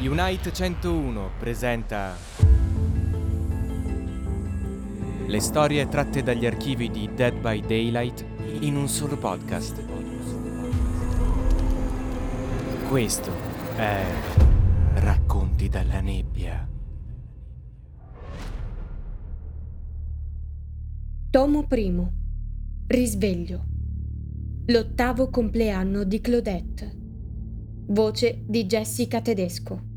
Unite 101 presenta le storie tratte dagli archivi di Dead by Daylight in un solo podcast. Questo è Racconti dalla nebbia. Tomo I. Risveglio. L'ottavo compleanno di Claudette. Voce di Jessica Tedesco.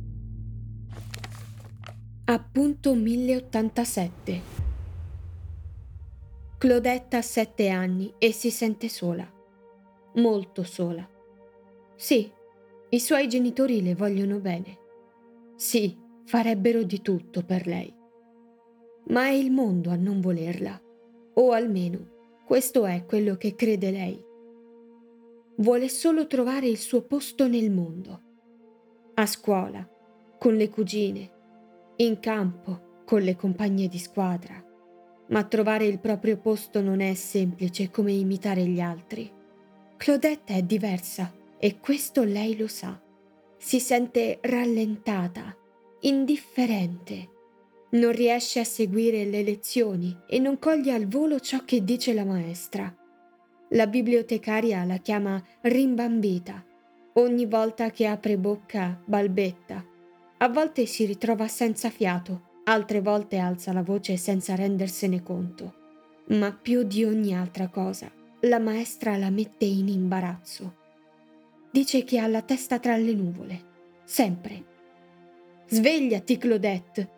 Appunto 1087. Claudette ha sette anni e si sente sola. Molto sola. Sì, i suoi genitori le vogliono bene. Sì, farebbero di tutto per lei. Ma è il mondo a non volerla. O almeno, questo è quello che crede lei vuole solo trovare il suo posto nel mondo. A scuola, con le cugine, in campo, con le compagne di squadra. Ma trovare il proprio posto non è semplice come imitare gli altri. Claudette è diversa e questo lei lo sa. Si sente rallentata, indifferente. Non riesce a seguire le lezioni e non coglie al volo ciò che dice la maestra. La bibliotecaria la chiama rimbambita. Ogni volta che apre bocca balbetta. A volte si ritrova senza fiato, altre volte alza la voce senza rendersene conto. Ma più di ogni altra cosa, la maestra la mette in imbarazzo. Dice che ha la testa tra le nuvole, sempre. Svegliati, Claudette!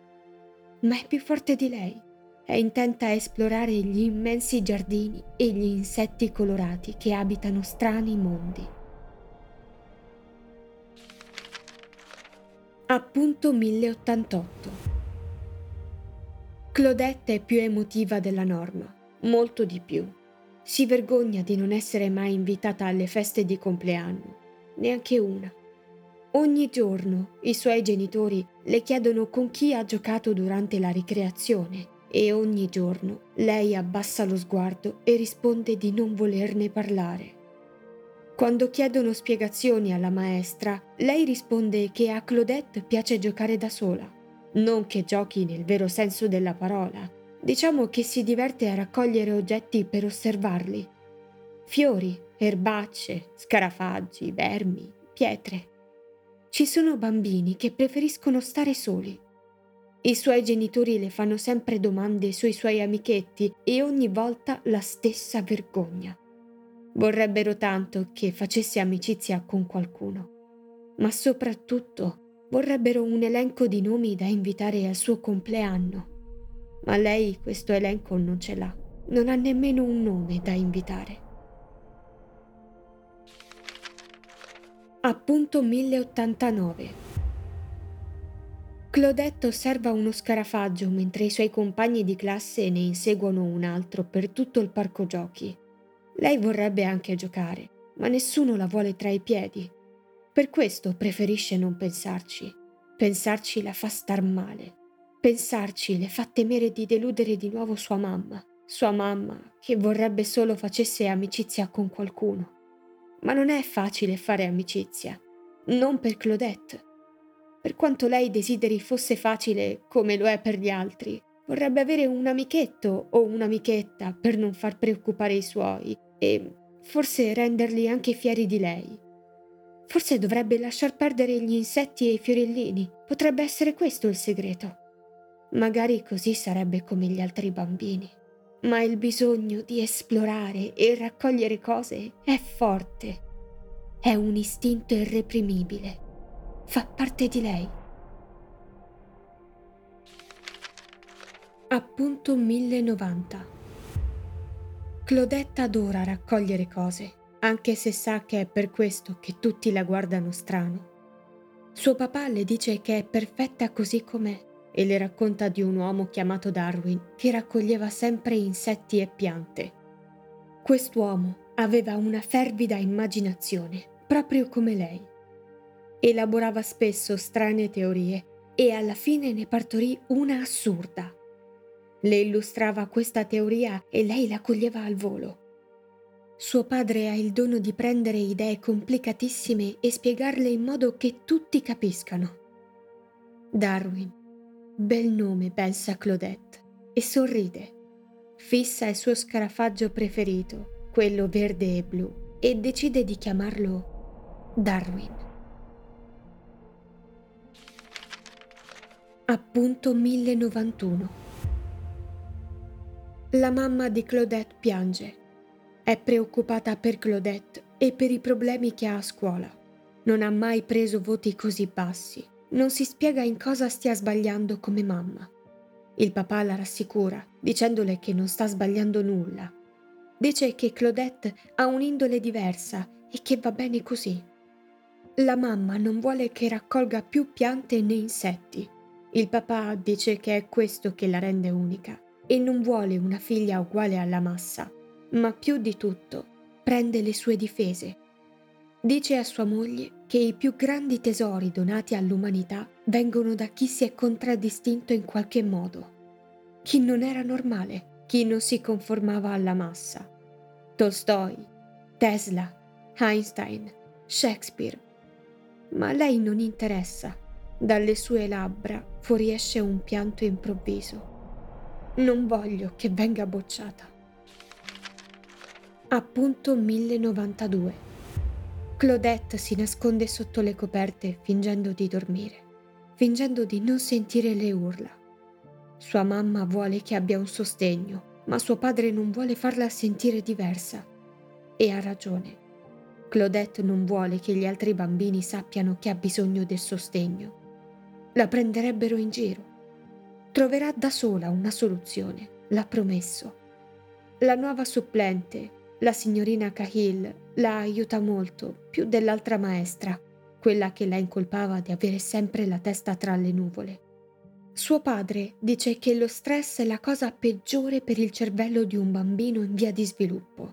Ma è più forte di lei. È intenta a esplorare gli immensi giardini e gli insetti colorati che abitano strani mondi. Appunto 1088 Claudette è più emotiva della norma, molto di più. Si vergogna di non essere mai invitata alle feste di compleanno, neanche una. Ogni giorno i suoi genitori le chiedono con chi ha giocato durante la ricreazione e ogni giorno lei abbassa lo sguardo e risponde di non volerne parlare. Quando chiedono spiegazioni alla maestra, lei risponde che a Claudette piace giocare da sola. Non che giochi nel vero senso della parola, diciamo che si diverte a raccogliere oggetti per osservarli. Fiori, erbacce, scarafaggi, vermi, pietre. Ci sono bambini che preferiscono stare soli i suoi genitori le fanno sempre domande sui suoi amichetti e ogni volta la stessa vergogna. Vorrebbero tanto che facesse amicizia con qualcuno, ma soprattutto vorrebbero un elenco di nomi da invitare al suo compleanno. Ma lei questo elenco non ce l'ha, non ha nemmeno un nome da invitare. Appunto 1089 Claudette osserva uno scarafaggio mentre i suoi compagni di classe ne inseguono un altro per tutto il parco giochi. Lei vorrebbe anche giocare, ma nessuno la vuole tra i piedi. Per questo preferisce non pensarci. Pensarci la fa star male. Pensarci le fa temere di deludere di nuovo sua mamma, sua mamma che vorrebbe solo facesse amicizia con qualcuno. Ma non è facile fare amicizia, non per Claudette per quanto lei desideri fosse facile come lo è per gli altri. Vorrebbe avere un amichetto o un'amichetta per non far preoccupare i suoi e forse renderli anche fieri di lei. Forse dovrebbe lasciar perdere gli insetti e i fiorellini. Potrebbe essere questo il segreto. Magari così sarebbe come gli altri bambini. Ma il bisogno di esplorare e raccogliere cose è forte. È un istinto irreprimibile fa parte di lei. Appunto 1090. Claudette adora raccogliere cose, anche se sa che è per questo che tutti la guardano strano. Suo papà le dice che è perfetta così com'è e le racconta di un uomo chiamato Darwin che raccoglieva sempre insetti e piante. Quest'uomo aveva una fervida immaginazione, proprio come lei elaborava spesso strane teorie e alla fine ne partorì una assurda. Le illustrava questa teoria e lei la coglieva al volo. Suo padre ha il dono di prendere idee complicatissime e spiegarle in modo che tutti capiscano. Darwin. Bel nome, pensa Claudette, e sorride. Fissa il suo scarafaggio preferito, quello verde e blu, e decide di chiamarlo Darwin. Appunto 1091. La mamma di Claudette piange. È preoccupata per Claudette e per i problemi che ha a scuola. Non ha mai preso voti così bassi. Non si spiega in cosa stia sbagliando come mamma. Il papà la rassicura, dicendole che non sta sbagliando nulla. Dice che Claudette ha un'indole diversa e che va bene così. La mamma non vuole che raccolga più piante né insetti il papà dice che è questo che la rende unica e non vuole una figlia uguale alla massa, ma più di tutto prende le sue difese. Dice a sua moglie che i più grandi tesori donati all'umanità vengono da chi si è contraddistinto in qualche modo, chi non era normale, chi non si conformava alla massa. Tolstoi, Tesla, Einstein, Shakespeare. Ma a lei non interessa dalle sue labbra fuoriesce un pianto improvviso. Non voglio che venga bocciata. Appunto 1092. Claudette si nasconde sotto le coperte fingendo di dormire, fingendo di non sentire le urla. Sua mamma vuole che abbia un sostegno, ma suo padre non vuole farla sentire diversa. E ha ragione. Claudette non vuole che gli altri bambini sappiano che ha bisogno del sostegno la prenderebbero in giro. Troverà da sola una soluzione, l'ha promesso. La nuova supplente, la signorina Cahill, la aiuta molto, più dell'altra maestra, quella che la incolpava di avere sempre la testa tra le nuvole. Suo padre dice che lo stress è la cosa peggiore per il cervello di un bambino in via di sviluppo.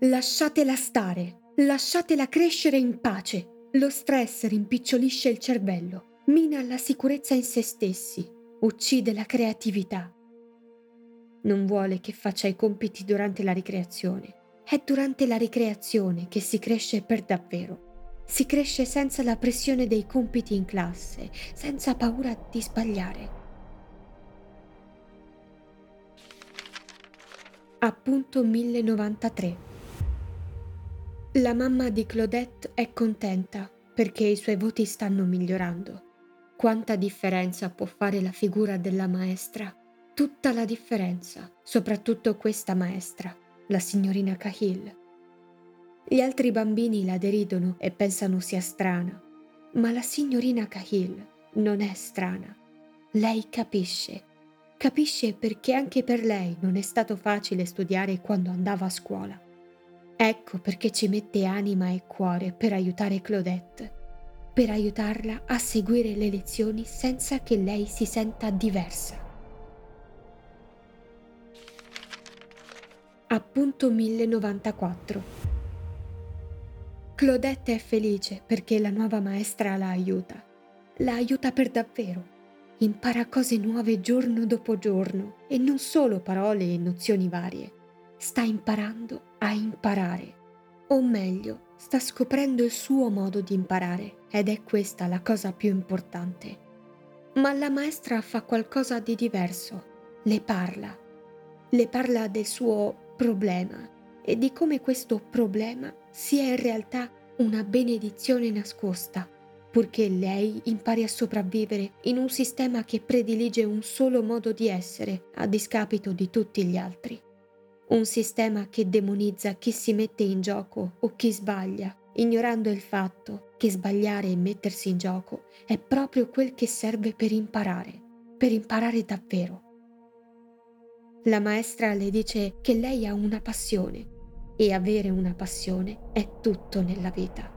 Lasciatela stare, lasciatela crescere in pace. Lo stress rimpicciolisce il cervello mina la sicurezza in se stessi, uccide la creatività. Non vuole che faccia i compiti durante la ricreazione. È durante la ricreazione che si cresce per davvero. Si cresce senza la pressione dei compiti in classe, senza paura di sbagliare. Appunto 1093. La mamma di Claudette è contenta perché i suoi voti stanno migliorando. Quanta differenza può fare la figura della maestra? Tutta la differenza, soprattutto questa maestra, la signorina Cahill. Gli altri bambini la deridono e pensano sia strana, ma la signorina Cahill non è strana. Lei capisce. Capisce perché anche per lei non è stato facile studiare quando andava a scuola. Ecco perché ci mette anima e cuore per aiutare Claudette per aiutarla a seguire le lezioni senza che lei si senta diversa. Appunto 1094 Claudette è felice perché la nuova maestra la aiuta. La aiuta per davvero. Impara cose nuove giorno dopo giorno e non solo parole e nozioni varie. Sta imparando a imparare. O meglio, sta scoprendo il suo modo di imparare ed è questa la cosa più importante. Ma la maestra fa qualcosa di diverso, le parla, le parla del suo problema e di come questo problema sia in realtà una benedizione nascosta, purché lei impari a sopravvivere in un sistema che predilige un solo modo di essere a discapito di tutti gli altri. Un sistema che demonizza chi si mette in gioco o chi sbaglia, ignorando il fatto che sbagliare e mettersi in gioco è proprio quel che serve per imparare, per imparare davvero. La maestra le dice che lei ha una passione e avere una passione è tutto nella vita.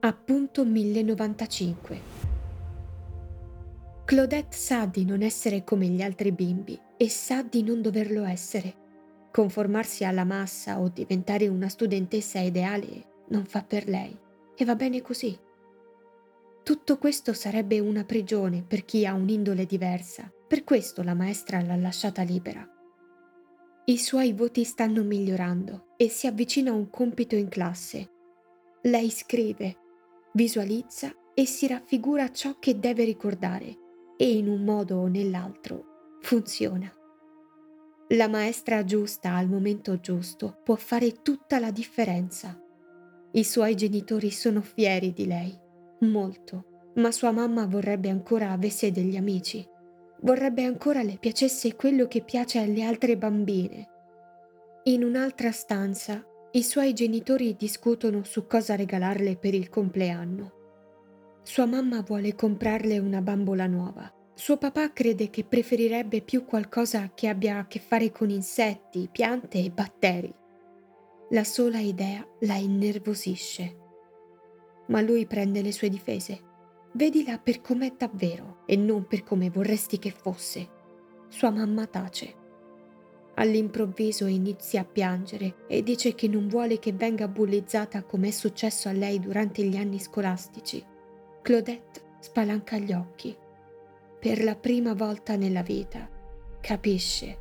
Appunto 1095 Claudette sa di non essere come gli altri bimbi e sa di non doverlo essere. Conformarsi alla massa o diventare una studentessa ideale non fa per lei e va bene così. Tutto questo sarebbe una prigione per chi ha un'indole diversa, per questo la maestra l'ha lasciata libera. I suoi voti stanno migliorando e si avvicina a un compito in classe. Lei scrive visualizza e si raffigura ciò che deve ricordare e in un modo o nell'altro funziona. La maestra giusta al momento giusto può fare tutta la differenza. I suoi genitori sono fieri di lei, molto, ma sua mamma vorrebbe ancora avesse degli amici. Vorrebbe ancora le piacesse quello che piace alle altre bambine. In un'altra stanza, i suoi genitori discutono su cosa regalarle per il compleanno. Sua mamma vuole comprarle una bambola nuova suo papà crede che preferirebbe più qualcosa che abbia a che fare con insetti, piante e batteri. La sola idea la innervosisce. Ma lui prende le sue difese. Vedila per com'è davvero e non per come vorresti che fosse. Sua mamma tace. All'improvviso inizia a piangere e dice che non vuole che venga bullizzata come è successo a lei durante gli anni scolastici. Claudette spalanca gli occhi per la prima volta nella vita, capisce.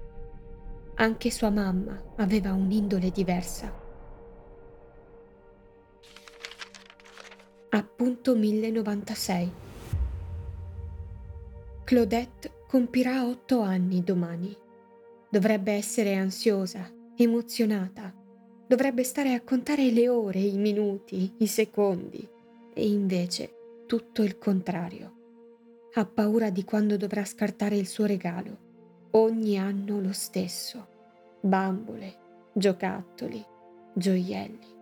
Anche sua mamma aveva un'indole diversa. Appunto 1096. Claudette compirà otto anni domani. Dovrebbe essere ansiosa, emozionata. Dovrebbe stare a contare le ore, i minuti, i secondi. E invece tutto il contrario ha paura di quando dovrà scartare il suo regalo. Ogni anno lo stesso. Bambole, giocattoli, gioielli.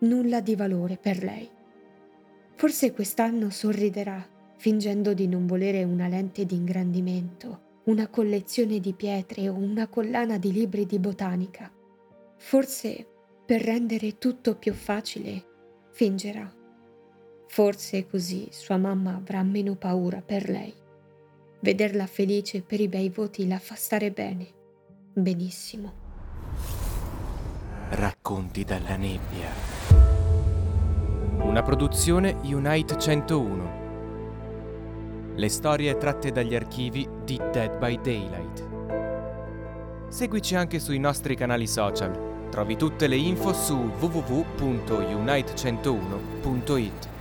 Nulla di valore per lei. Forse quest'anno sorriderà, fingendo di non volere una lente di ingrandimento, una collezione di pietre o una collana di libri di botanica. Forse, per rendere tutto più facile, fingerà Forse così sua mamma avrà meno paura per lei. Vederla felice per i bei voti la fa stare bene. Benissimo. Racconti dalla nebbia. Una produzione Unite 101. Le storie tratte dagli archivi di Dead by Daylight. Seguici anche sui nostri canali social. Trovi tutte le info su www.unite101.it.